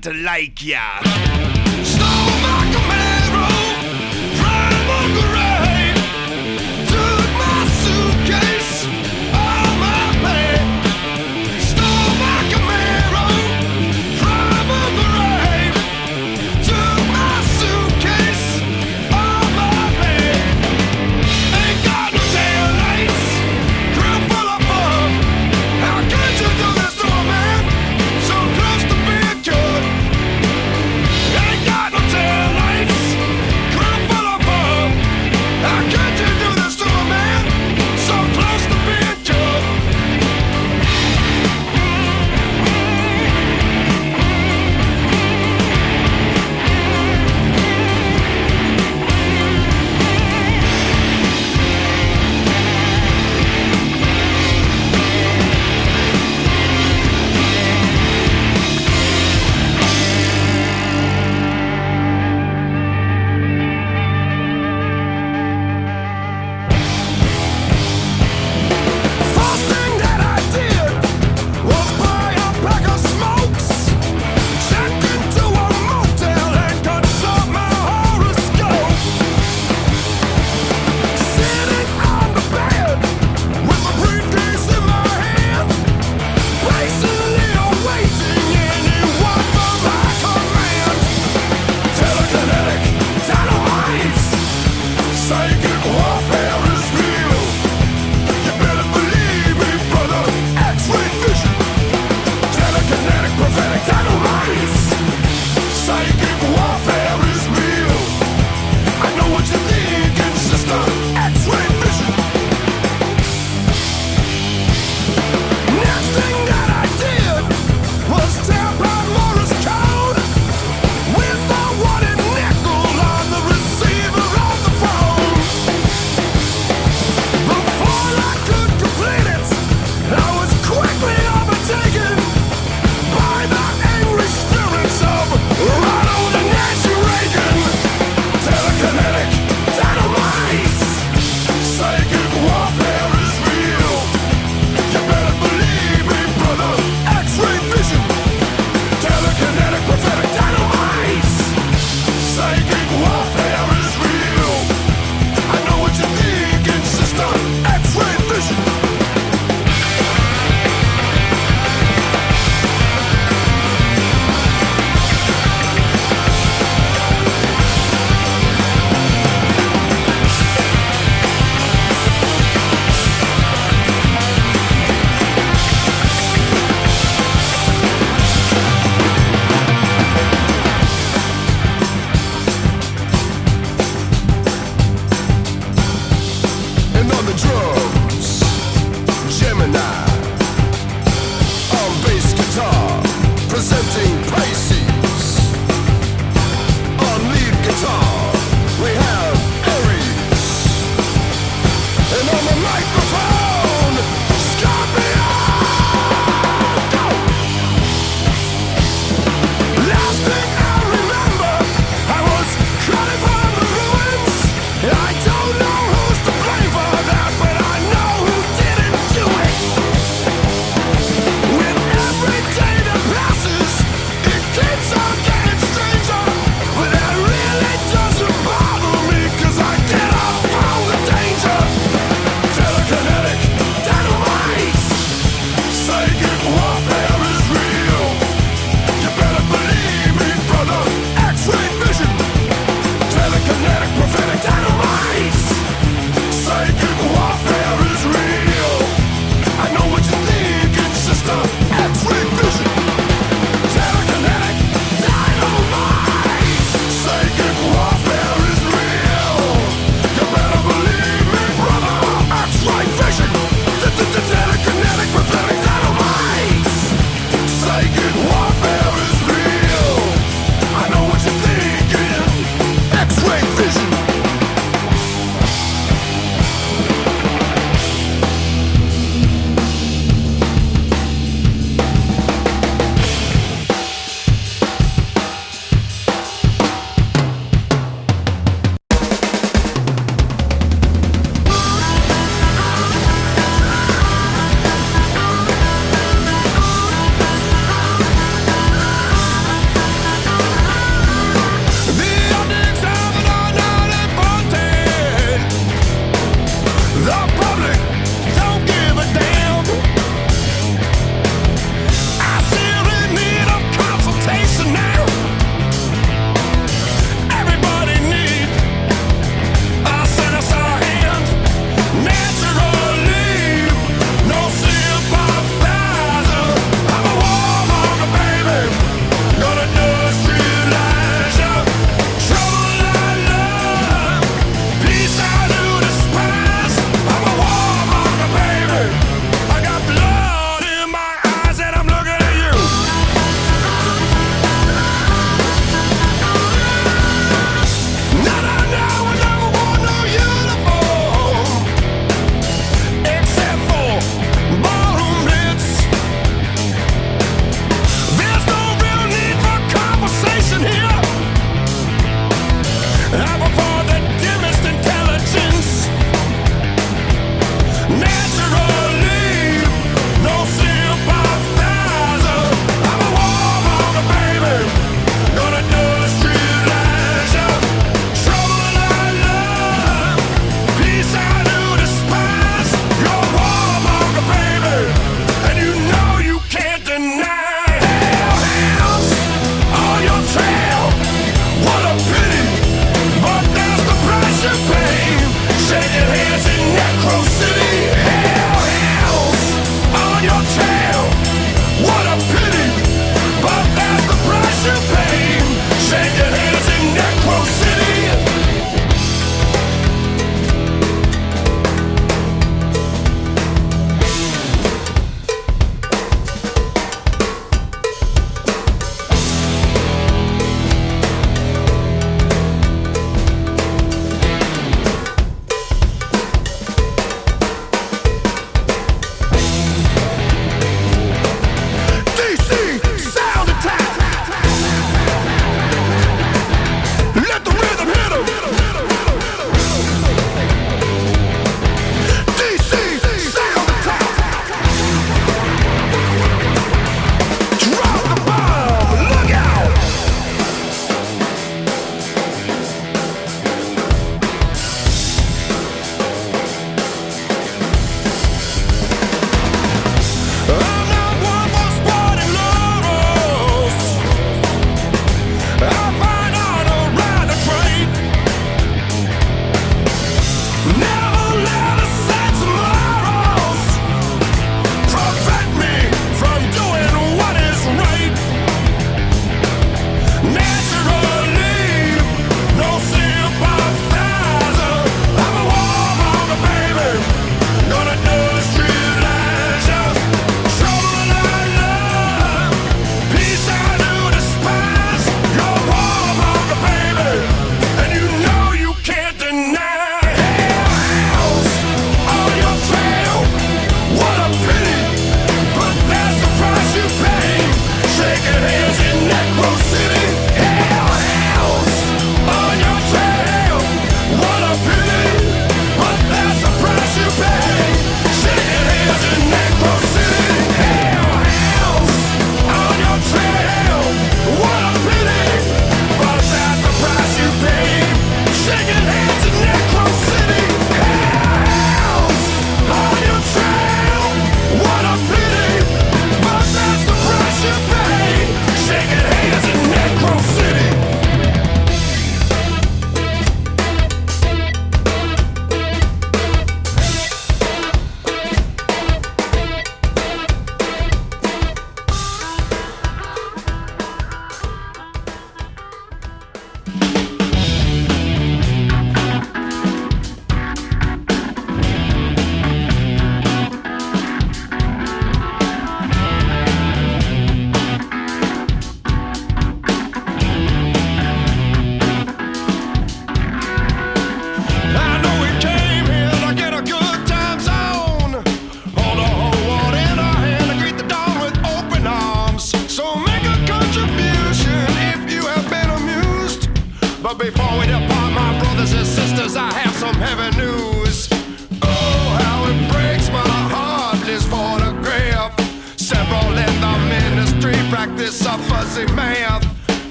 to like ya.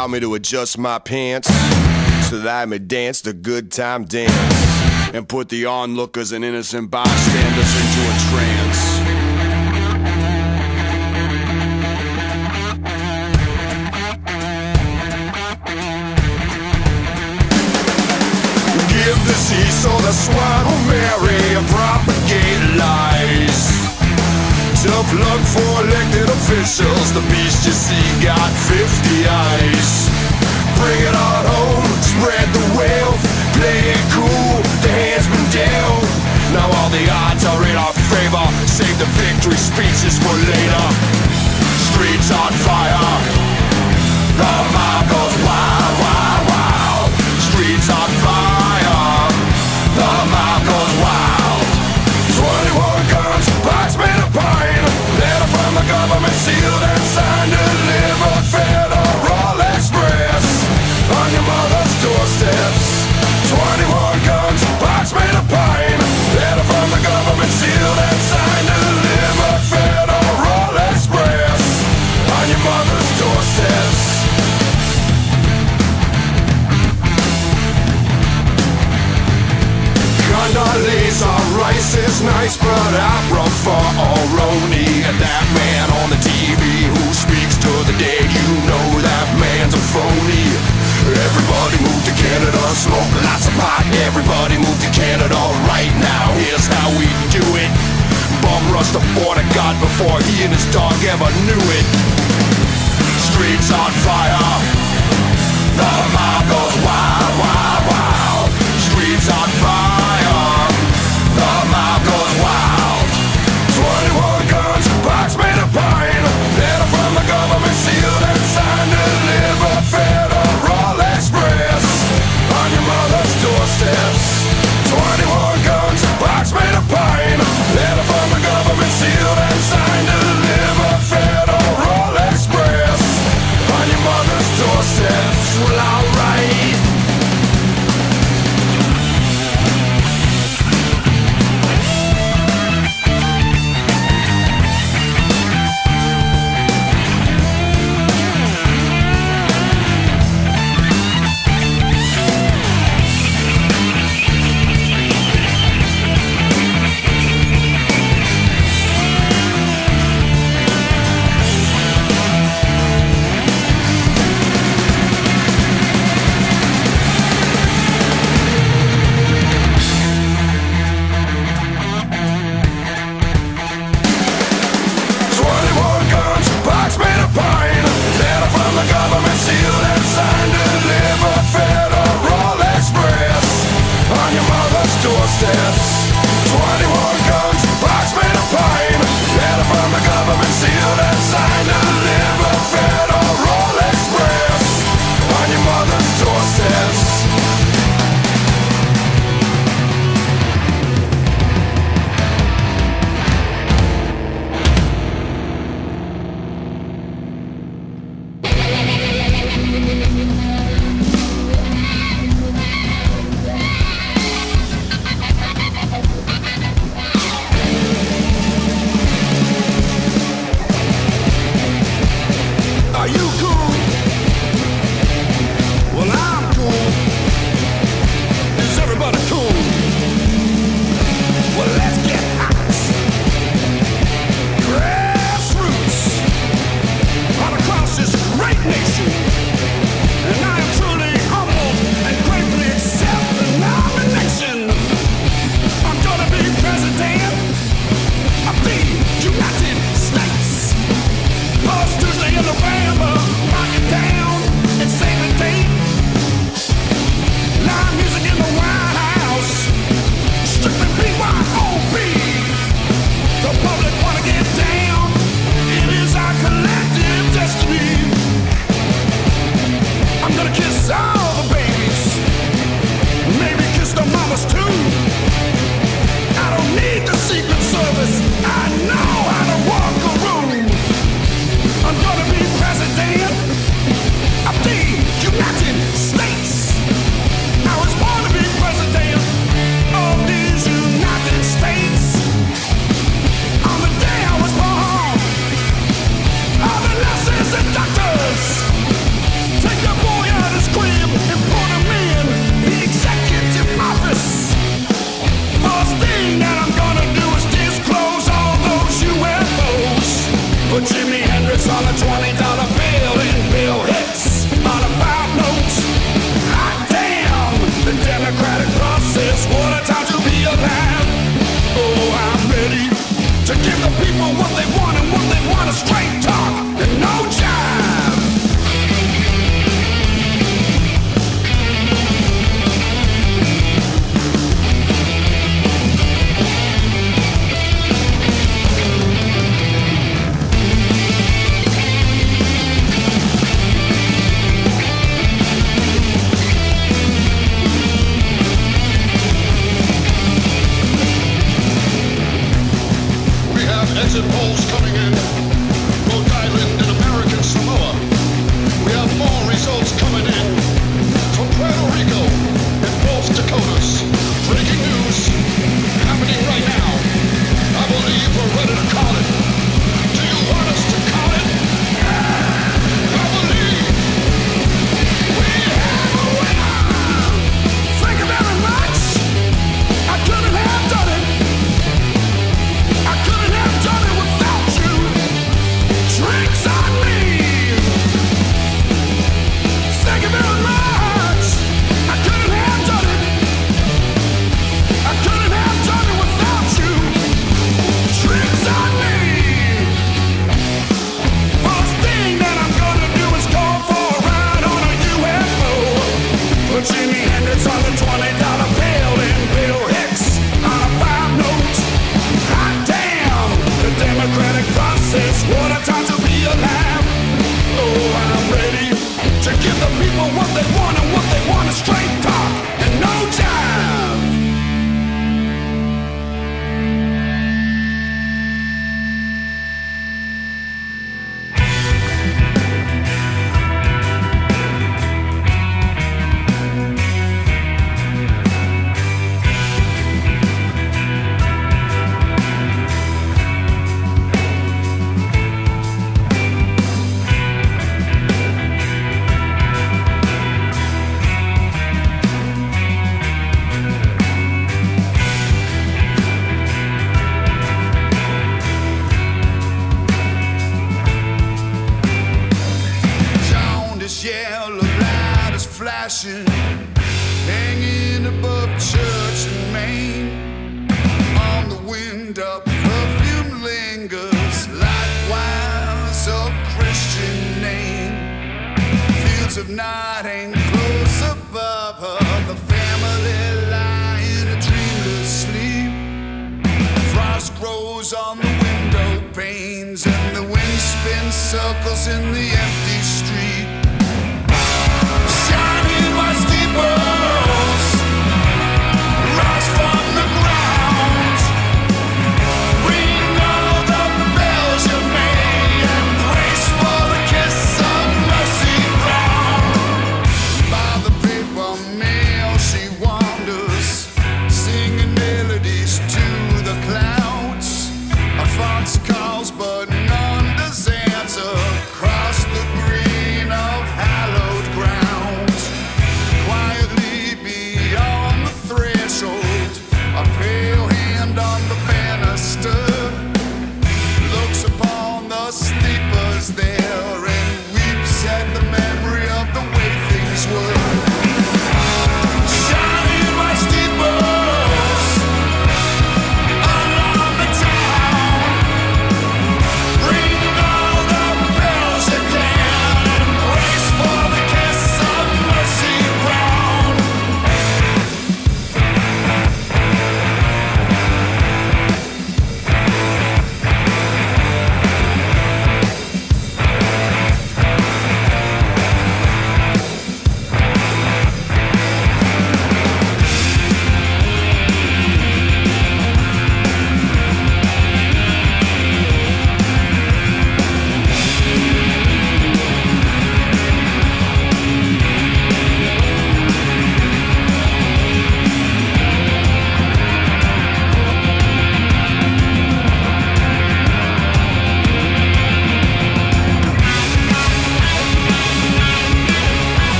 Allow me to adjust my pants so that I may dance the good time dance and put the onlookers and innocent bystanders into a trance. Give the sea so the swine marry and propagate lies. Tough luck for elected officials. The beast you see got 50 eyes. Bring it on home, spread the wealth, play it cool. The hand's been dealt. Now all the odds are in our favor. Save the victory speeches for later. Streets on fire. The mob goes wild, wild, wild. Streets on fire. Government sealed and signed. Delivered Federal Express on your mother's doorsteps. 21 guns, box made of pine. Letter from the government sealed Condoleezza Rice is nice, but I prefer A-Roni. And that man on the TV who speaks to the dead, you know that man's a phony. Everybody move to Canada, smoke lots of pot. Everybody move to Canada right now. Here's how we do it. Bum rush the border guard before he and his dog ever knew it. Streets on fire. The mob goes wild,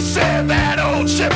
said that old ship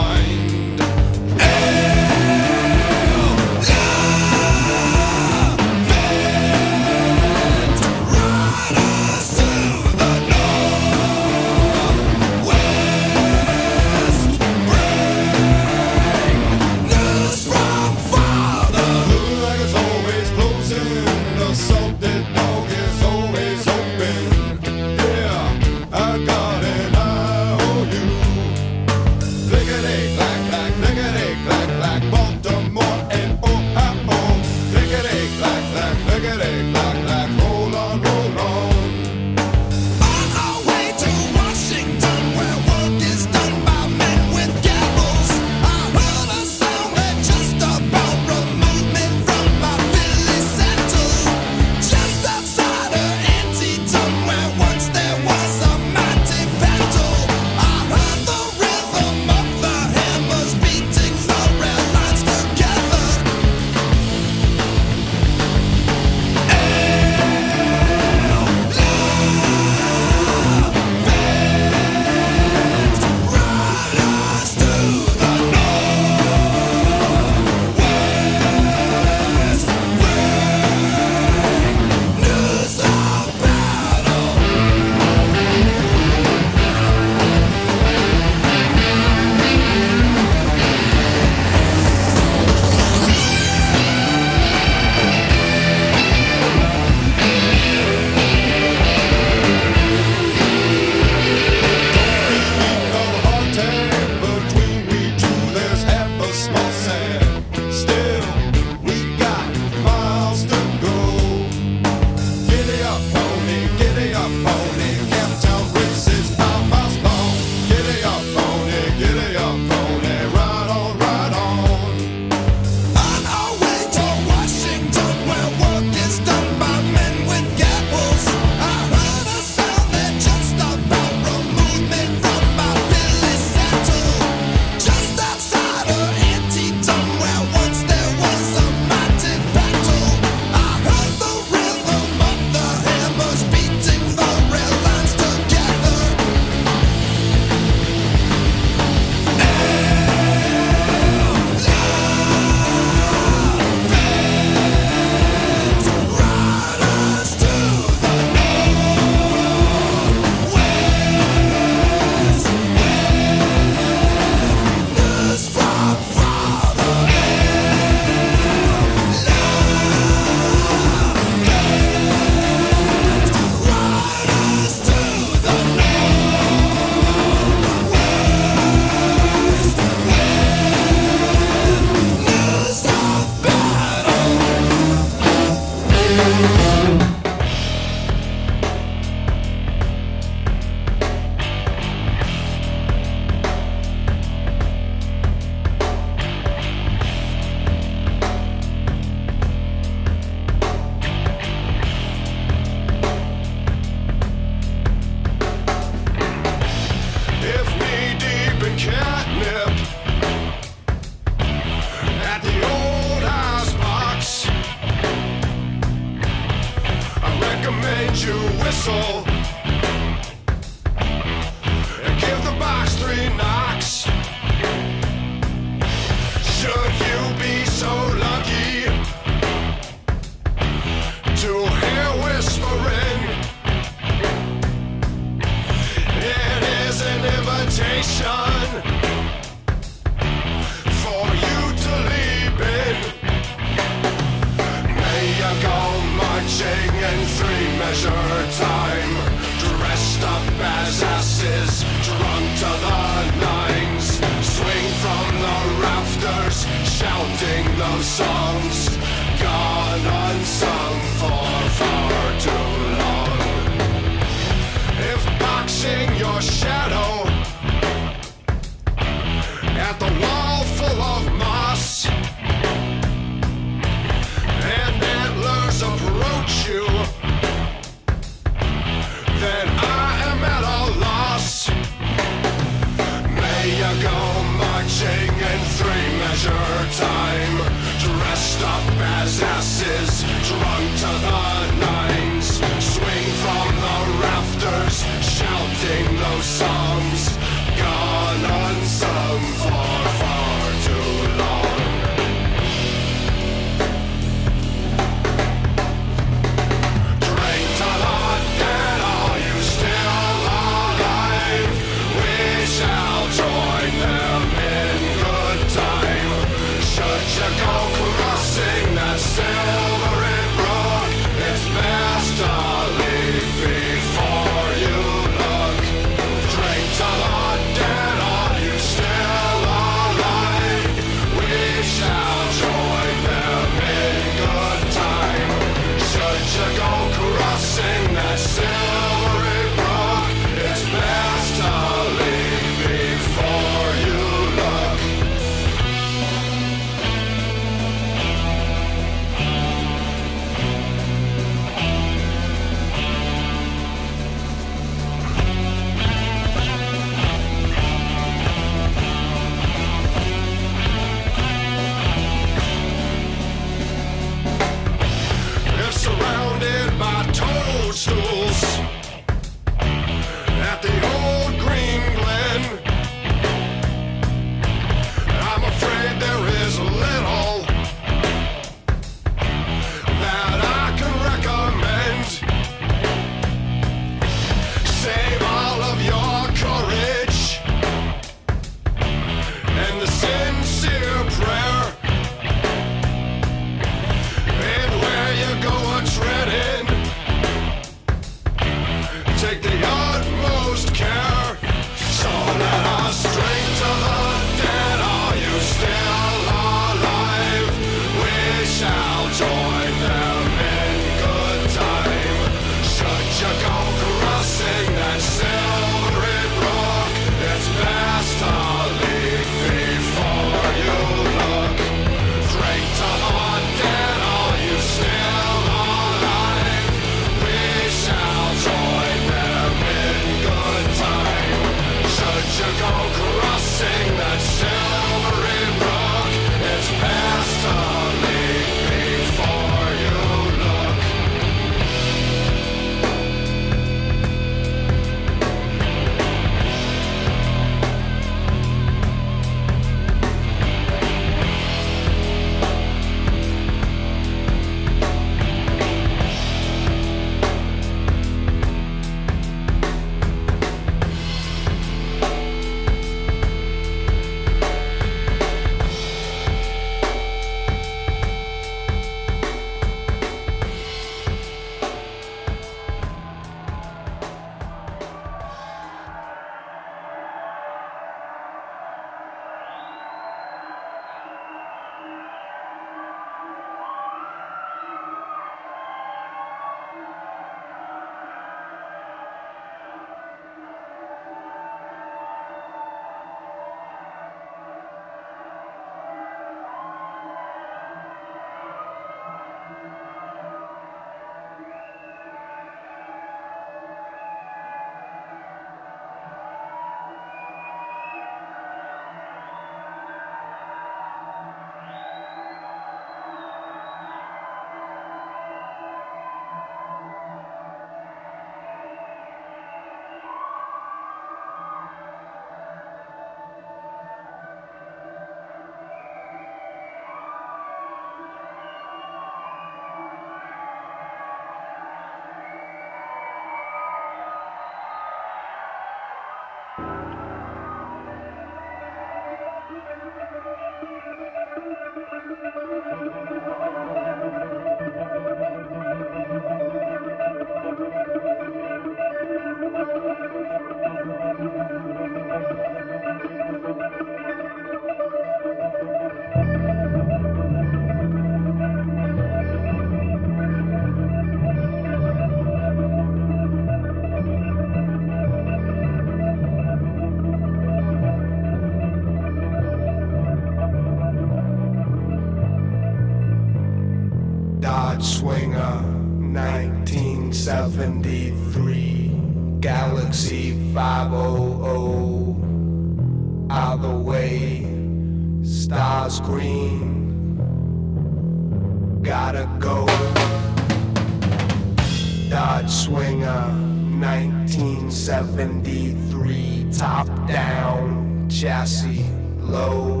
Swinger, 1973, top down, chassis low,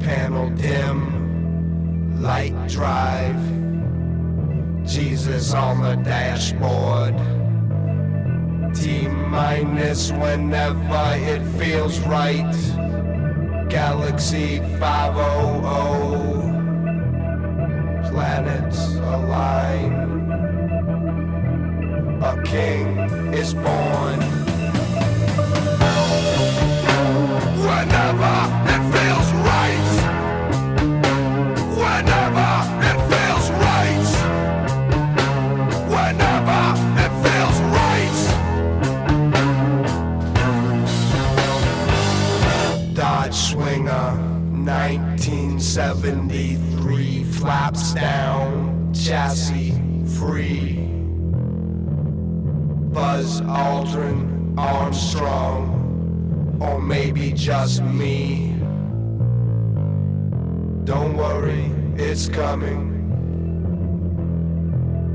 panel dim, light drive, Jesus on the dashboard. T minus whenever it feels right, Galaxy 500, planets align a king is born. Whenever it feels right, whenever it feels right, whenever it feels right. Dodge Swinger, 1973, flaps down, chassis free. Buzz Aldrin, Armstrong, or maybe just me. Don't worry, it's coming.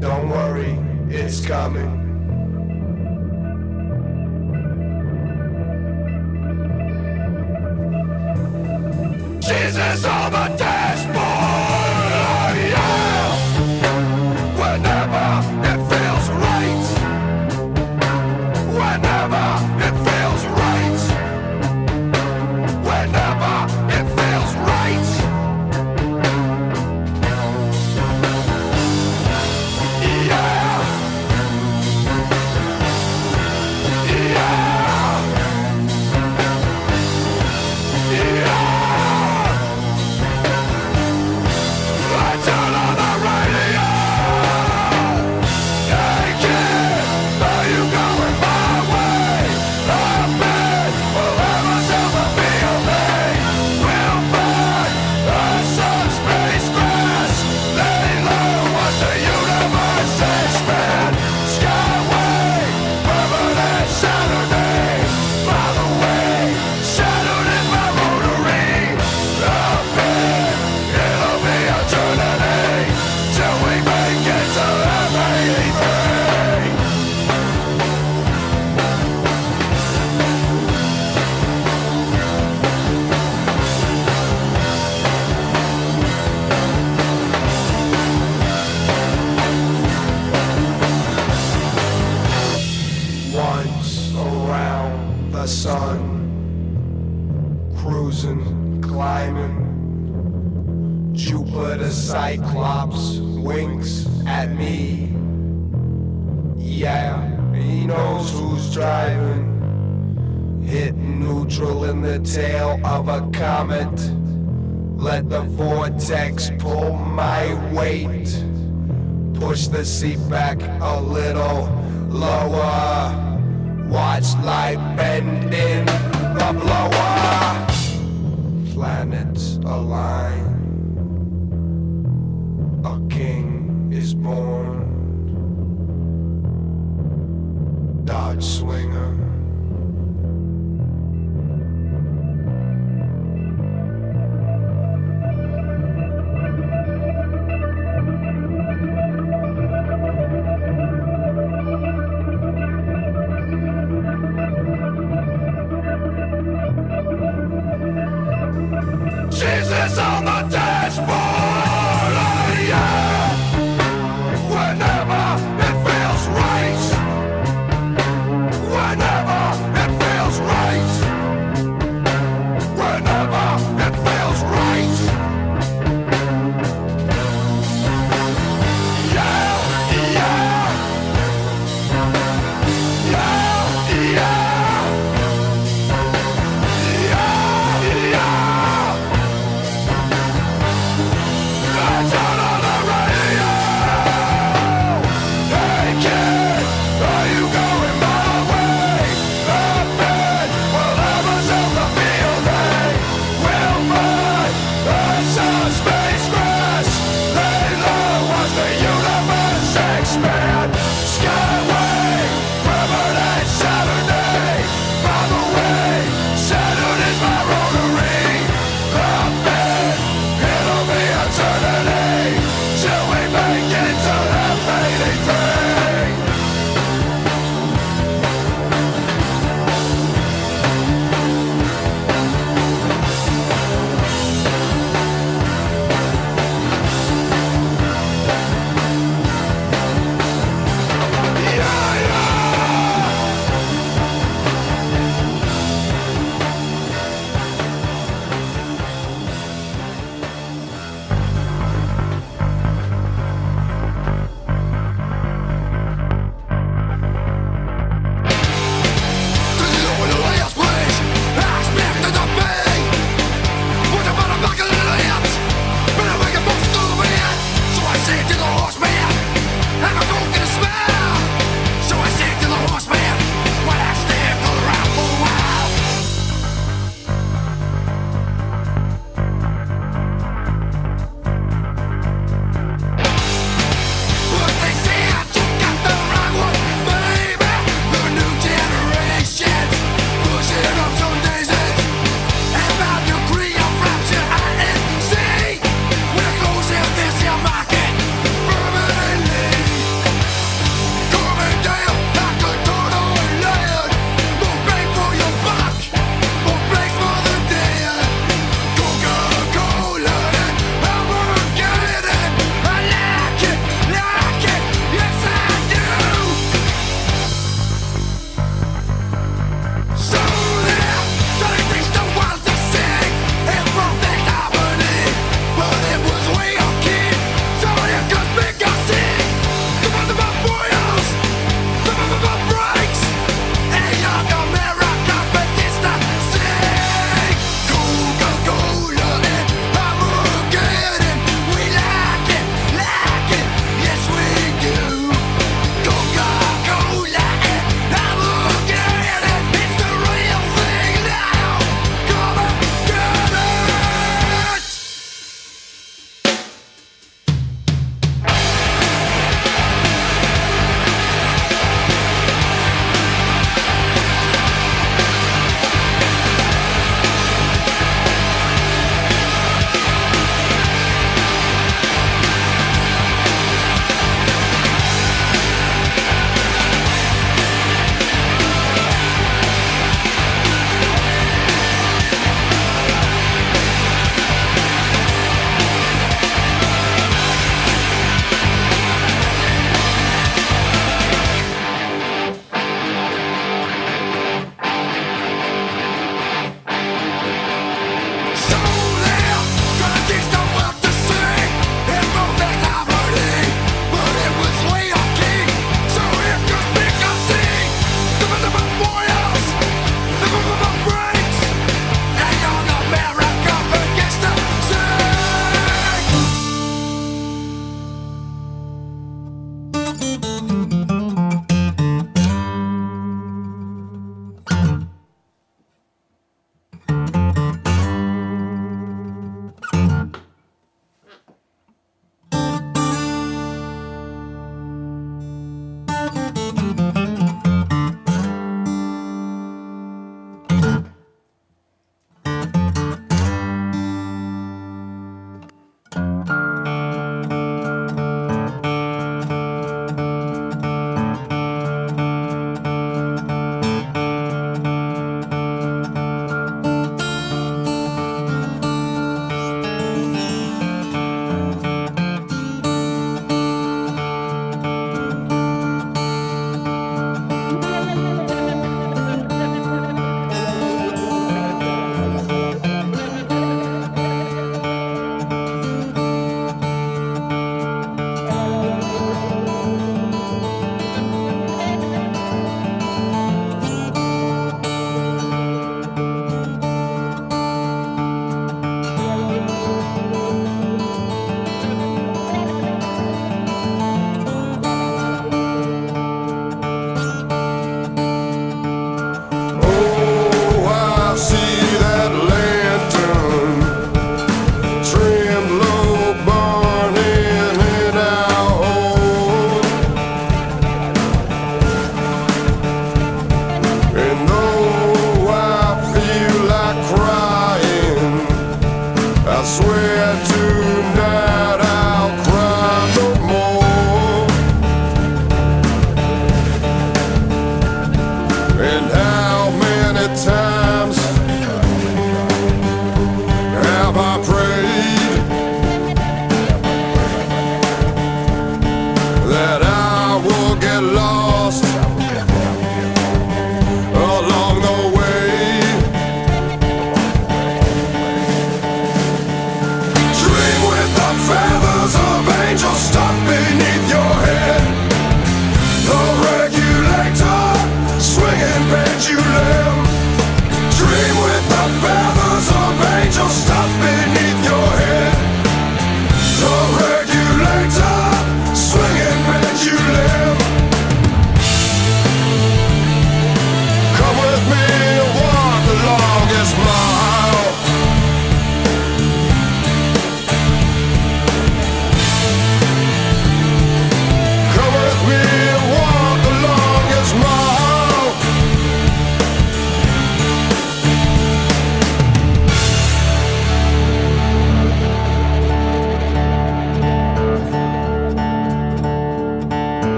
Don't worry, it's coming. Jesus, all the time.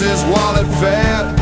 His wallet fat?